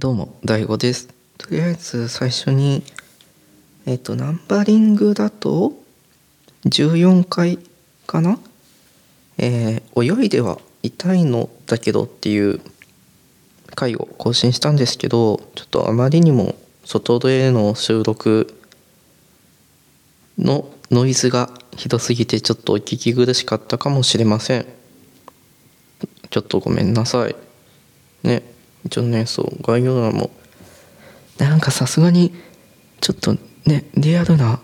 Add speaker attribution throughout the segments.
Speaker 1: どうも、大悟です。とりあえず最初に、えっ、と、ナンバリングだと、14回かな？えー泳いではいたいのだけどっていう回を更新したんですけど、ちょっとあまりにも外での収録のノイズがひどすぎてちょっとお聞き苦しかったかもしれません。ちょっとごめんなさい。ね、一応ね、そう、概要欄も、なんかさすがに、ちょっとね、リアルな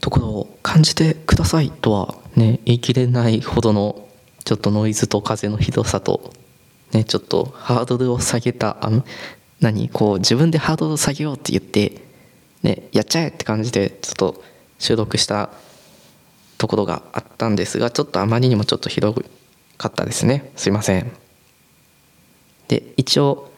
Speaker 1: ところを感じてくださいとはね、言い切れないほどの、ちょっとノイズと風のひどさと、ね、ちょっとハードルを下げた、あ、何、こう、自分でハードルを下げようって言って、ね、やっちゃえって感じで、ちょっと収録したところがあったんですが、ちょっとあまりにもちょっとひどかったですね。すいません。で一応、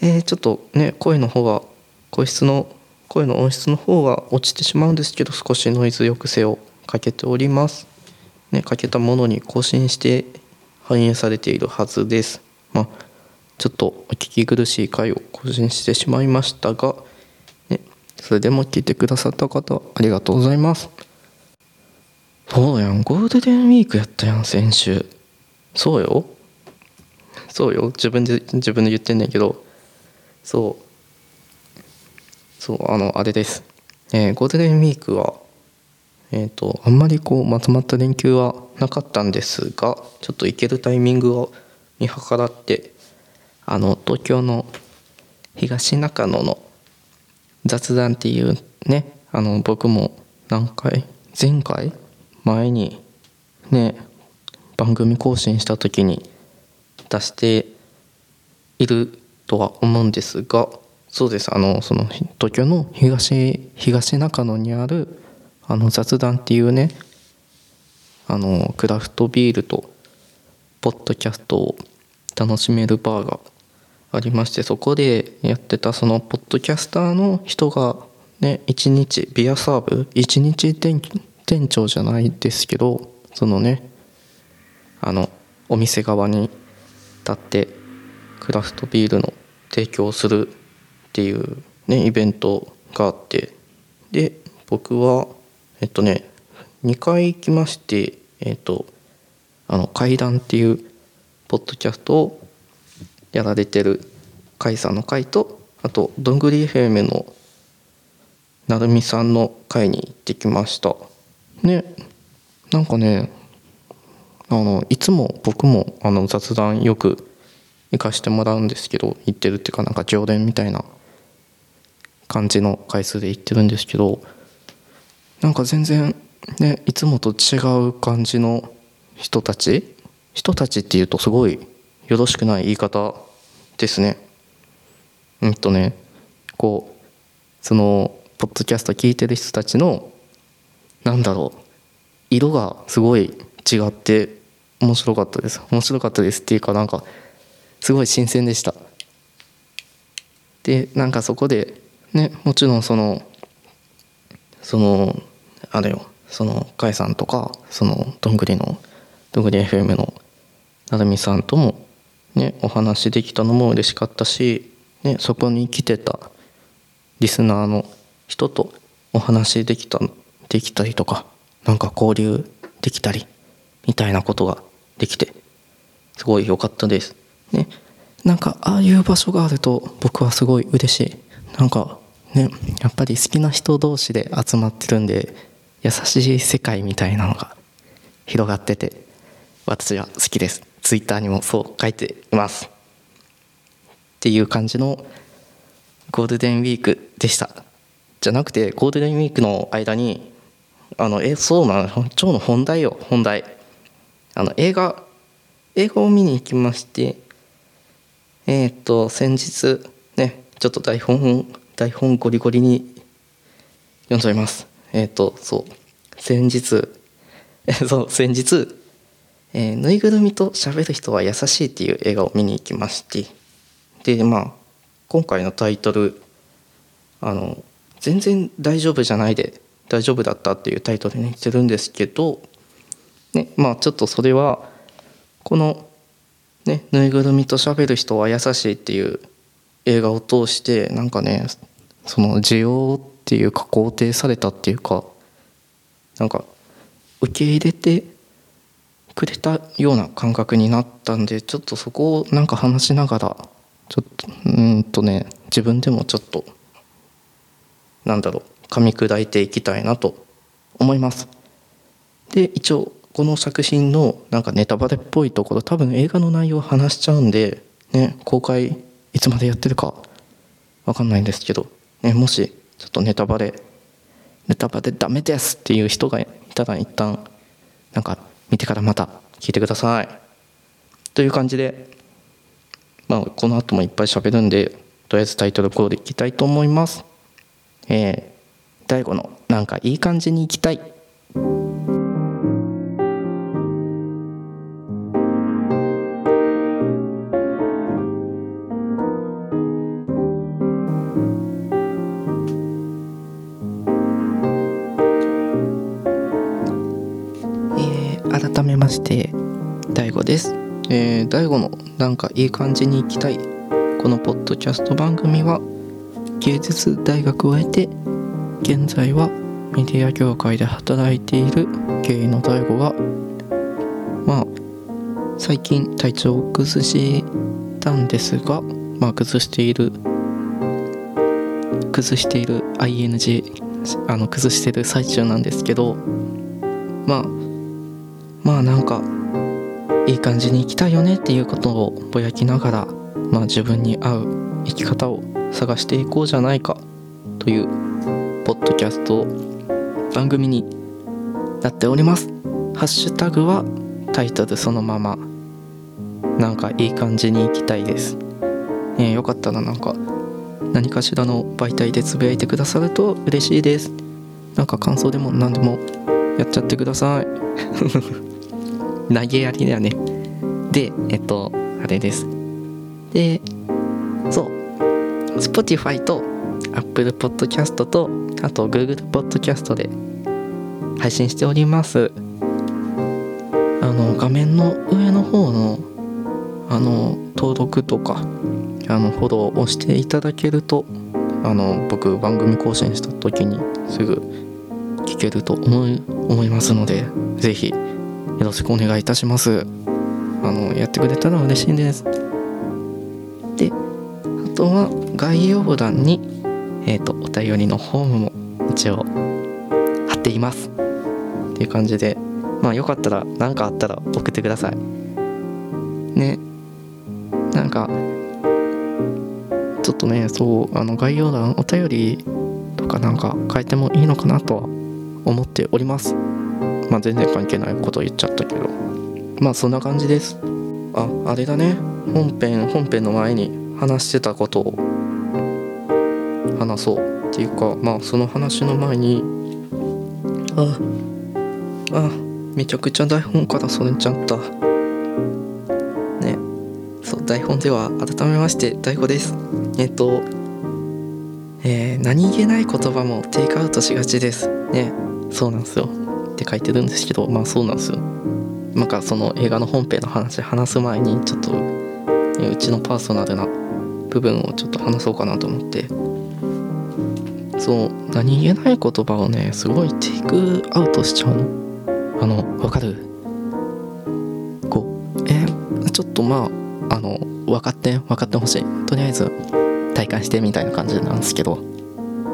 Speaker 1: えーちょっとね声の方は声質の声の音質の方は落ちてしまうんですけど少しノイズ抑制をかけております。ねかけたものに更新して反映されているはずです。まあちょっとお聞き苦しい回を更新してしまいましたが、ね、それでも聞いてくださった方ありがとうございます。そうやんゴールデンウィークやったやん先週。そうよ。そうよ。自分で自分で言ってんねんけど。そう。そうあのあれです、えーゴールデンウィークはえっ、とあんまりこうまとまった連休はなかったんですがちょっと行けるタイミングを見計らってあの東京の東中野の雑談っていうねあの僕も何回前回前にね番組更新した時に出しているとは思うんですがそうです。あのその東京の東東中野にあるあの雑談っていうねあのクラフトビールとポッドキャストを楽しめるバーがありましてそこでやってたそのポッドキャスターの人がね一日ビアサーブ一日店店長じゃないですけどそのねあのお店側に立ってクラフトビールの提供をするっていうねイベントがあって。で僕はえっとね2回行きましてえっとあの階段っていうポッドキャストをやられてる甲斐さんの回とあとどんぐり FM のなるみさんの回に行ってきました。ねなんかねあのいつも僕もあの雑談よく行かしてもらうんですけど行ってるっていうかなんか常連みたいな感じの回数で行ってるんですけどなんか全然ねいつもと違う感じの人たち人たちっていうとすごいよろしくない言い方ですね。うんとねこうそのポッドキャスト聞いてる人たちのなんだろう色がすごい違って面白かったです。面白かったですっていうかなんかすごい新鮮でした。でなんかそこでねもちろんそのそのあれよその甲斐さんとかそのどんぐりのどんぐり FM のなるみさんともねお話できたのも嬉しかったし、ね、そこに来てたリスナーの人とお話できたできたりとかなんか交流できたりみたいなことができてすごい良かったです。ね、なんかああいう場所があると僕はすごい嬉しい。なんかねやっぱり好きな人同士で集まってるんで優しい世界みたいなのが広がってて私は好きです。ツイッターにもそう書いています。っていう感じのゴールデンウィークでした。じゃなくてゴールデンウィークの間にあのえそうなの今日の本題よ本題あの映画映画を見に行きましてえっ、と先日ねちょっと台本台本ゴリゴリに読んじゃいます。えっ、とそう先日え そう先日、えーぬいぐるみと喋る人は優しい」っていう映画を見に行きましてでまあ今回のタイトルあの全然大丈夫じゃないで大丈夫だったっていうタイトルにしてるんですけどねまあちょっとそれはこのねぬいぐるみと喋る人は優しいっていう映画を通してなんかねその需要っていうか肯定されたっていうかなんか受け入れてくれたような感覚になったんでちょっとそこをなんか話しながらちょっとうんとね自分でもちょっとなんだろう噛み砕いていきたいなと思います。で一応この作品のなんかネタバレっぽいところ多分映画の内容を話しちゃうんでね公開いつまでやってるかわかんないんですけど、ね、もしちょっとネタバレネタバレダメですっていう人がいたら一旦なんか見てからまた聞いてください。という感じでまあこの後もいっぱい喋るんでとりあえずタイトルコールいきたいと思います。えー、大悟のなんかいい感じにいきたい。えー、大悟のなんかいい感じに行きたいこのポッドキャスト番組は芸術大学を経て現在はメディア業界で働いている芸の大悟がまあ最近体調を崩したんですがまあ崩している崩している ING あの崩してる最中なんですけどまあまあなんかいい感じに生きたいよねっていうことをぼやきながら、まあ、自分に合う生き方を探していこうじゃないかというポッドキャスト番組になっております。ハッシュタグはタイトルそのまま。なんかいい感じに行きたいです、ね、よかったらなんか何かしらの媒体でつぶやいてくださると嬉しいです。なんか感想でも何でもやっちゃってください。投げやりだよね。でえっとあれです。でそう。Spotify と Apple Podcast とあと Google Podcast で配信しております。あの画面の上の方のあの登録とかあのフォローをしていただけるとあの僕番組更新した時にすぐ聞けると思い思いますので是非よろしくお願いいたします。あのやってくれたら嬉しいです。であとは概要欄にえっ、ー、とお便りのフォームも一応貼っています。っていう感じでまあよかったら何かあったら送ってください。ね。なんかちょっとねそうあの概要欄お便りとかなんか変えてもいいのかなとは思っております。まあ全然関係ないこと言っちゃったけど。まあそんな感じです。ああれだね。本編本編の前に話してたことを話そう。っていうかまあその話の前にああめちゃくちゃ台本からそれちゃった。ね。そう台本では改めまして大悟です。えっとえー、何気ない言葉もテイクアウトしがちです。ね。そうなんですよ。って書いてるんですけどまあそうなんですよ。なんかその映画の本編の話話す前にちょっとうちのパーソナルな部分をちょっと話そうかなと思って。そう何気ない言葉をねすごいテイクアウトしちゃうの。あのわかる？こうえー、ちょっとまああの分かって分かってほしい。とりあえず体感してみたいな感じなんですけど。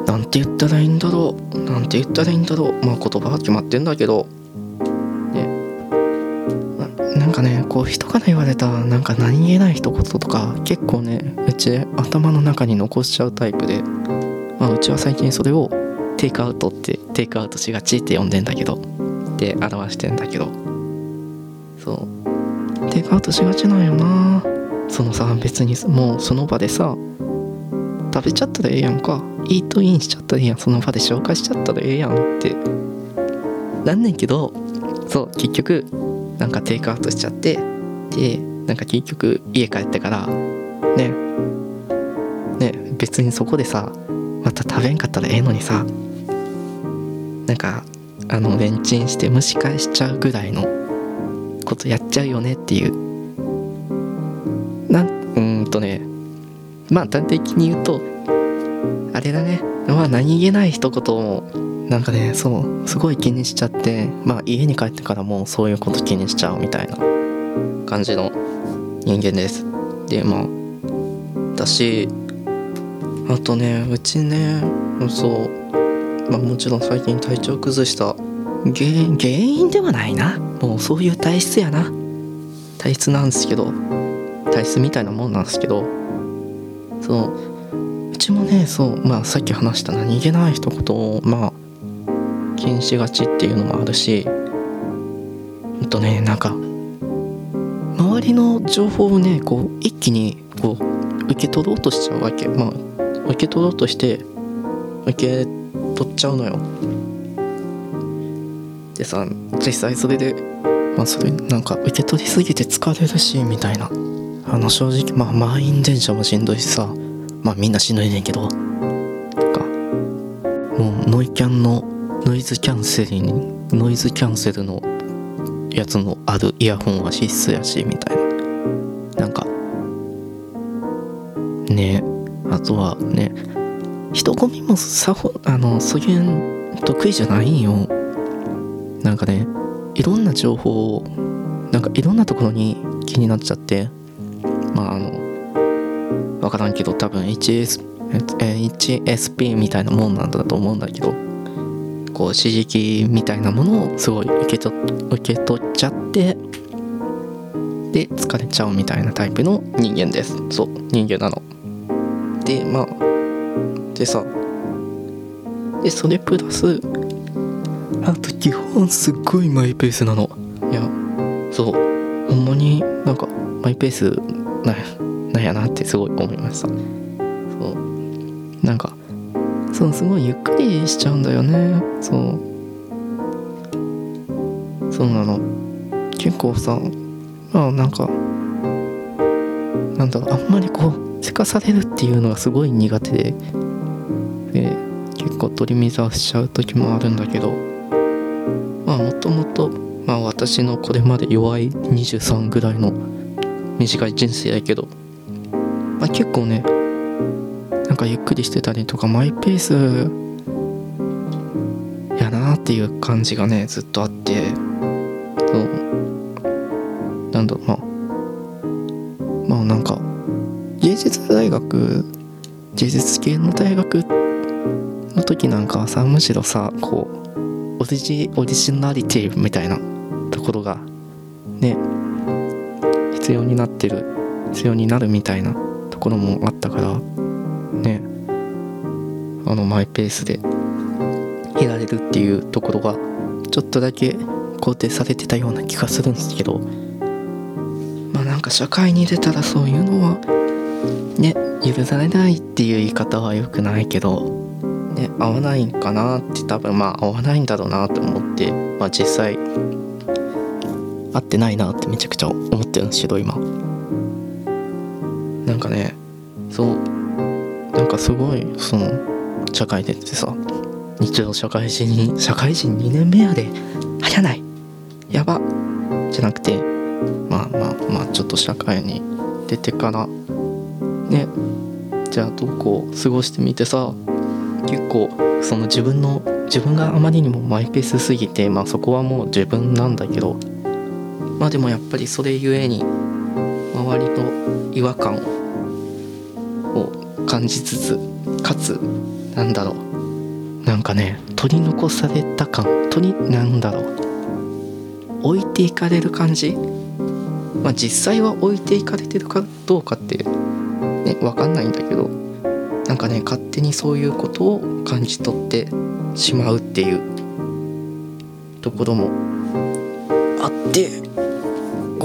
Speaker 1: なんて言ったらいいんだろう。なて言ったらいいんだろうまあ言葉は決まってんだけどね。なんかねこう人から言われたなんか何気ない一言とか結構ねうち頭の中に残しちゃうタイプで、まあ、うちは最近それをテイクアウトってテイクアウトしがちって呼んでんだけどって表してんだけど。そう。テイクアウトしがちなんよな。そのさ別にもうその場でさ食べちゃったらええやんか。イートインしちゃったらええやん。その場で紹介しちゃったらええやんって。なんねんけどそう結局なんかテイクアウトしちゃって。でなんか結局家帰ってからね。ね別にそこでさまた食べんかったらええのにさ。なんかあのレンチンして蒸し返しちゃうぐらいのことやっちゃうよねっていう。まあ端的に言うとあれだね。まあ何気ない一言をなんかねそうすごい気にしちゃってまあ家に帰ってからもそういうこと気にしちゃうみたいな感じの人間です。でまあ私あとねうちねそうまあもちろん最近体調崩した原因原因ではないな。もうそういう体質やな。体質なんですけど体質みたいなもんなんですけどそう。うちもねそうまあさっき話した何気ない一言をまあ気にしがちっていうのもあるしほんとねなんか周りの情報をねこう一気にこう受け取ろうとしちゃうわけ。まあ受け取ろうとして受け取っちゃうのよ。でさ実際それでまあそれなんか受け取りすぎて疲れるしみたいな。あの正直まあ満員電車もしんどいしさ。まあみんなしんどいねんけど。とか。もうノイキャンのノイズキャンセルにノイズキャンセルのやつのあるイヤホンは必須やしみたいな。なんか。ね。あとはね。人混みもさほあのそういう得意じゃないんよ。なんかね。いろんな情報をなんかいろんなところに気になっちゃって。まああの分からんけど多分 HS HSP みたいなもんなんだと思うんだけどこう刺激みたいなものをすごい受け取受け取っちゃってで疲れちゃうみたいなタイプの人間です。そう人間なの。でまあでさでそれプラスあと基本すっごいマイペースなの。いやそう。ほんまになんかマイペースななんやなってすごい思いました。そう。なんかそうすごいゆっくりしちゃうんだよね。そう。そうなの。結構さまあなんかなんだろうあんまりこうせかされるっていうのがすごい苦手で。で結構取り乱しちゃう時もあるんだけど。まあもともとまあ私のこれまで弱い23ぐらいの短い人生やけど。まあ結構ねなんかゆっくりしてたりとかマイペースやなっていう感じがねずっとあって。そう。なんだろうまあまあなんか芸術大学芸術系の大学の時なんかはさむしろさこうオリジオリジナリティみたいなところがね必要になってる必要になるみたいなところもあったからね。あのマイペースでいられるっていうところがちょっとだけ肯定されてたような気がするんですけどまあなんか社会に出たらそういうのはね許されないっていう言い方は良くないけどね合わないんかなって多分まあ合わないんだろうなと思ってまあ実際合ってないなってめちゃくちゃ思ってるんですけど今。なんかねそうなんかすごいその社会出てさ日常社会人に社会人2年目やで。早ない。やば。じゃなくてまあまあまあちょっと社会に出てからね。じゃあどうこう過ごしてみてさ結構その自分の自分があまりにもマイペースすぎてまあそこはもう自分なんだけどまあでもやっぱりそれゆえに周りの違和感を感じつつかつなんだろう。なんかね取り残された感取りなんだろう。置いていかれる感じ？まあ実際は置いていかれてるかどうかってね分かんないんだけど。なんかね勝手にそういうことを感じ取ってしまうっていうところもあって。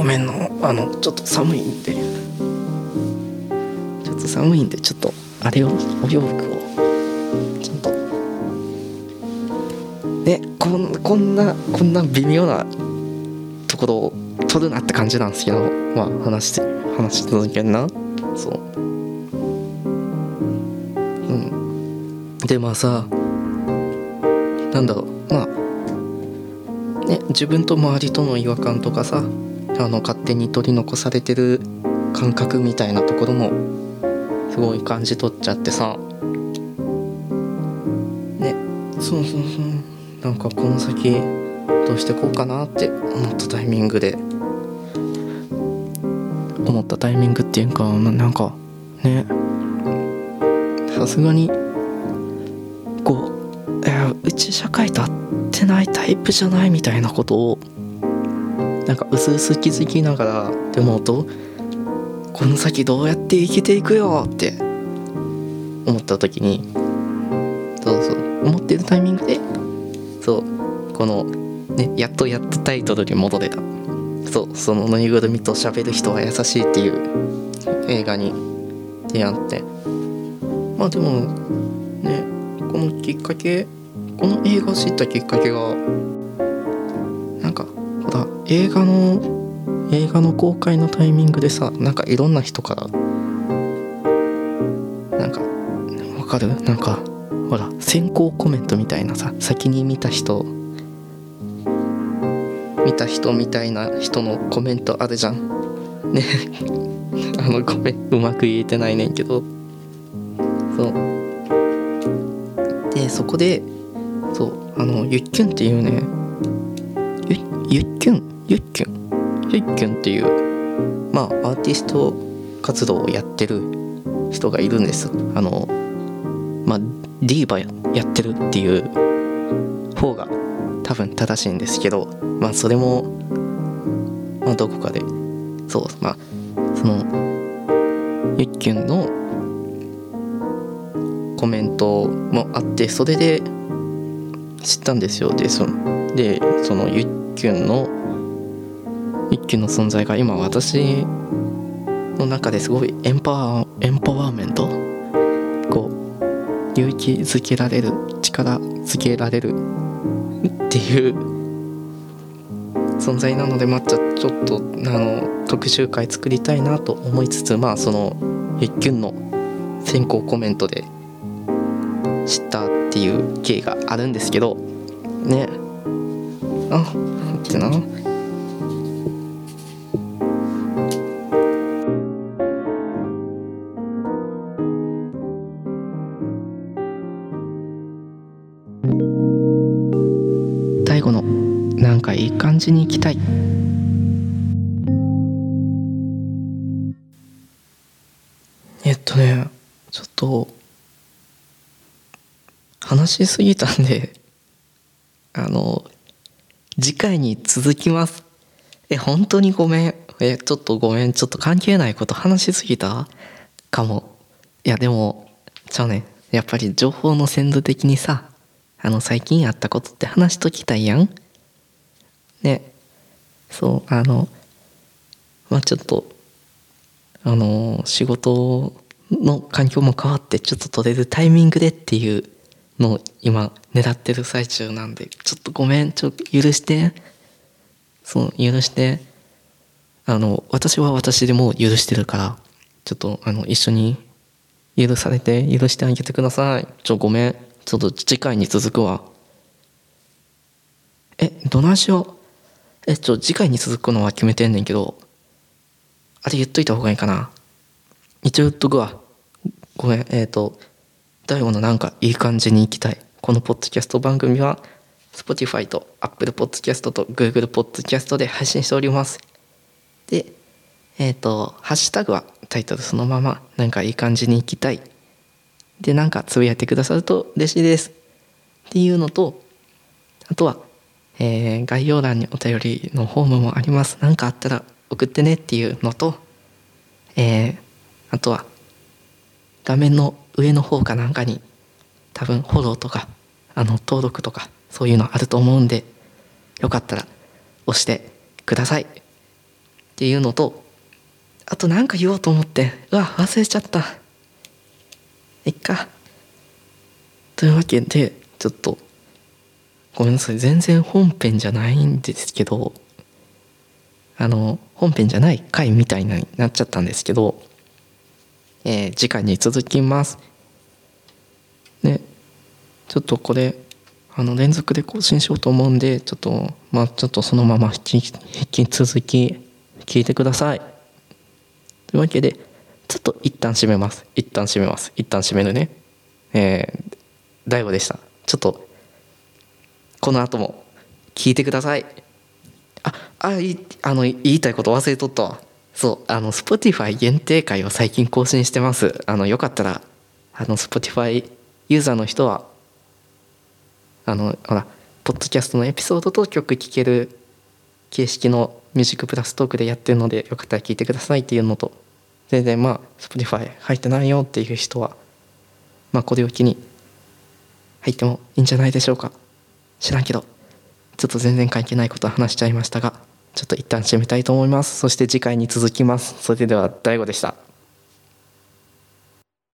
Speaker 1: めんのあのちょっと寒いんで。ちょっと寒いんでちょっとあれをお洋服を。ちゃんと。ねこんこんなこんな微妙なところを取るなって感じなんですけどまあ話して話し続けんな。そう。うん。でまあさなんだろう。まあね自分と周りとの違和感とかさあの勝手に取り残されてる感覚みたいなところもすごい感じ取っちゃってさ。ね。そうそうそう。なんかこの先どうしてこうかなって思ったタイミングで。思ったタイミングっていうかなんかね。さすがにこう、えうち社会と合ってないタイプじゃないみたいなことをなんか薄々気づきながらでもどこの先どうやって生きていくよって思った時にそうそう思ってるタイミングでそうこのねやっとやっとタイトルに戻れた。そうそのぬいぐるみと喋る人は優しいっていう映画に出会って。まあでもねこのきっかけこの映画を知ったきっかけが映画の映画の公開のタイミングでさなんかいろんな人からなんかわかる？なんかほら先行コメントみたいなさ先に見た人見た人みたいな人のコメントあるじゃん。ね。あのごめんうまく言えてないねんけど。そう。でそこでそうあのゆっきゅんっていうねゆゆっきゅんゆっきゅんゆっきゅんっていうまあアーティスト活動をやってる人がいるんです。あのまあディーバやってるっていう方が多分正しいんですけどまあそれもまあどこかで。そうまあそのゆっきゅんのコメントもあってそれで知ったんですよ。でそのでそのゆっきゅんのゆっきゅんの存在が今私の中ですごいエンパワーエンパワーメントこう勇気づけられる力づけられるっていう存在なのでまあちょちょっとあの特集会作りたいなと思いつつまあそのゆっきゅんの先行コメントで知ったっていう経緯があるんですけどね。あってな大悟のなんかいい感じに行きたい。えっとねちょっと話しすぎたんで あの次回に続きます。え本当にごめん。えちょっとごめん。ちょっと関係ないこと話しすぎた？かも。いやでもちゃうね。やっぱり情報の鮮度的にさあの最近あったことって話しときたいやん。ね。そうあのまあちょっとあの仕事の環境も変わってちょっと取れるタイミングでっていうのを今狙ってる最中なんでちょっとごめんちょっと許して。そう許して。あの私は私でも許してるからちょっとあの一緒に許されて許してあげてください。ちょごめん。ちょっと次回に続くわ。えどないしよう。えちょ次回に続くのは決めてんねんけど。あれ言っといた方がいいかな。一応言っとくわ。ごめん。えっ、ー、と大悟のなんかいい感じに行きたい。このポッドキャスト番組は Spotify と Apple Podcast と Google Podcast で配信しております。でえっ、ー、とハッシュタグはタイトルそのままなんかいい感じに行きたい。でなんかつぶやいてくださると嬉しいです。っていうのとあとは、えー、概要欄にお便りのフォームもあります。何かあったら送ってねっていうのとえー、あとは画面の上の方かなんかに多分フォローとかあの登録とかそういうのあると思うんでよかったら押してください。っていうのとあと何か言おうと思ってうわ忘れちゃった。いっかというわけでちょっとごめんなさい全然本編じゃないんですけどあの本編じゃない回みたいになっちゃったんですけどえー、次回に続きます。でちょっとこれあの連続で更新しようと思うんでちょっとまあちょっとそのまま引き続き聞いてください。というわけでちょっと一旦閉めます。一旦閉めます。一旦閉めるね。えー、大悟でした。ちょっとこの後も聞いてください。ああいあの言いたいこと忘れとったわ。そうあの Spotify 限定会を最近更新してます。あのよかったらあの Spotify ユーザーの人はあのほらポッドキャストのエピソードと曲聴ける形式のミュージックプラストークでやってるのでよかったら聞いてくださいっていうのと全然まあ Spotify 入ってないよっていう人はまあこれを機に入ってもいいんじゃないでしょうか。知らんけどちょっと全然関係ないことは話しちゃいましたがちょっと一旦締めたいと思います。そして次回に続きます。それでは DAIGO でした。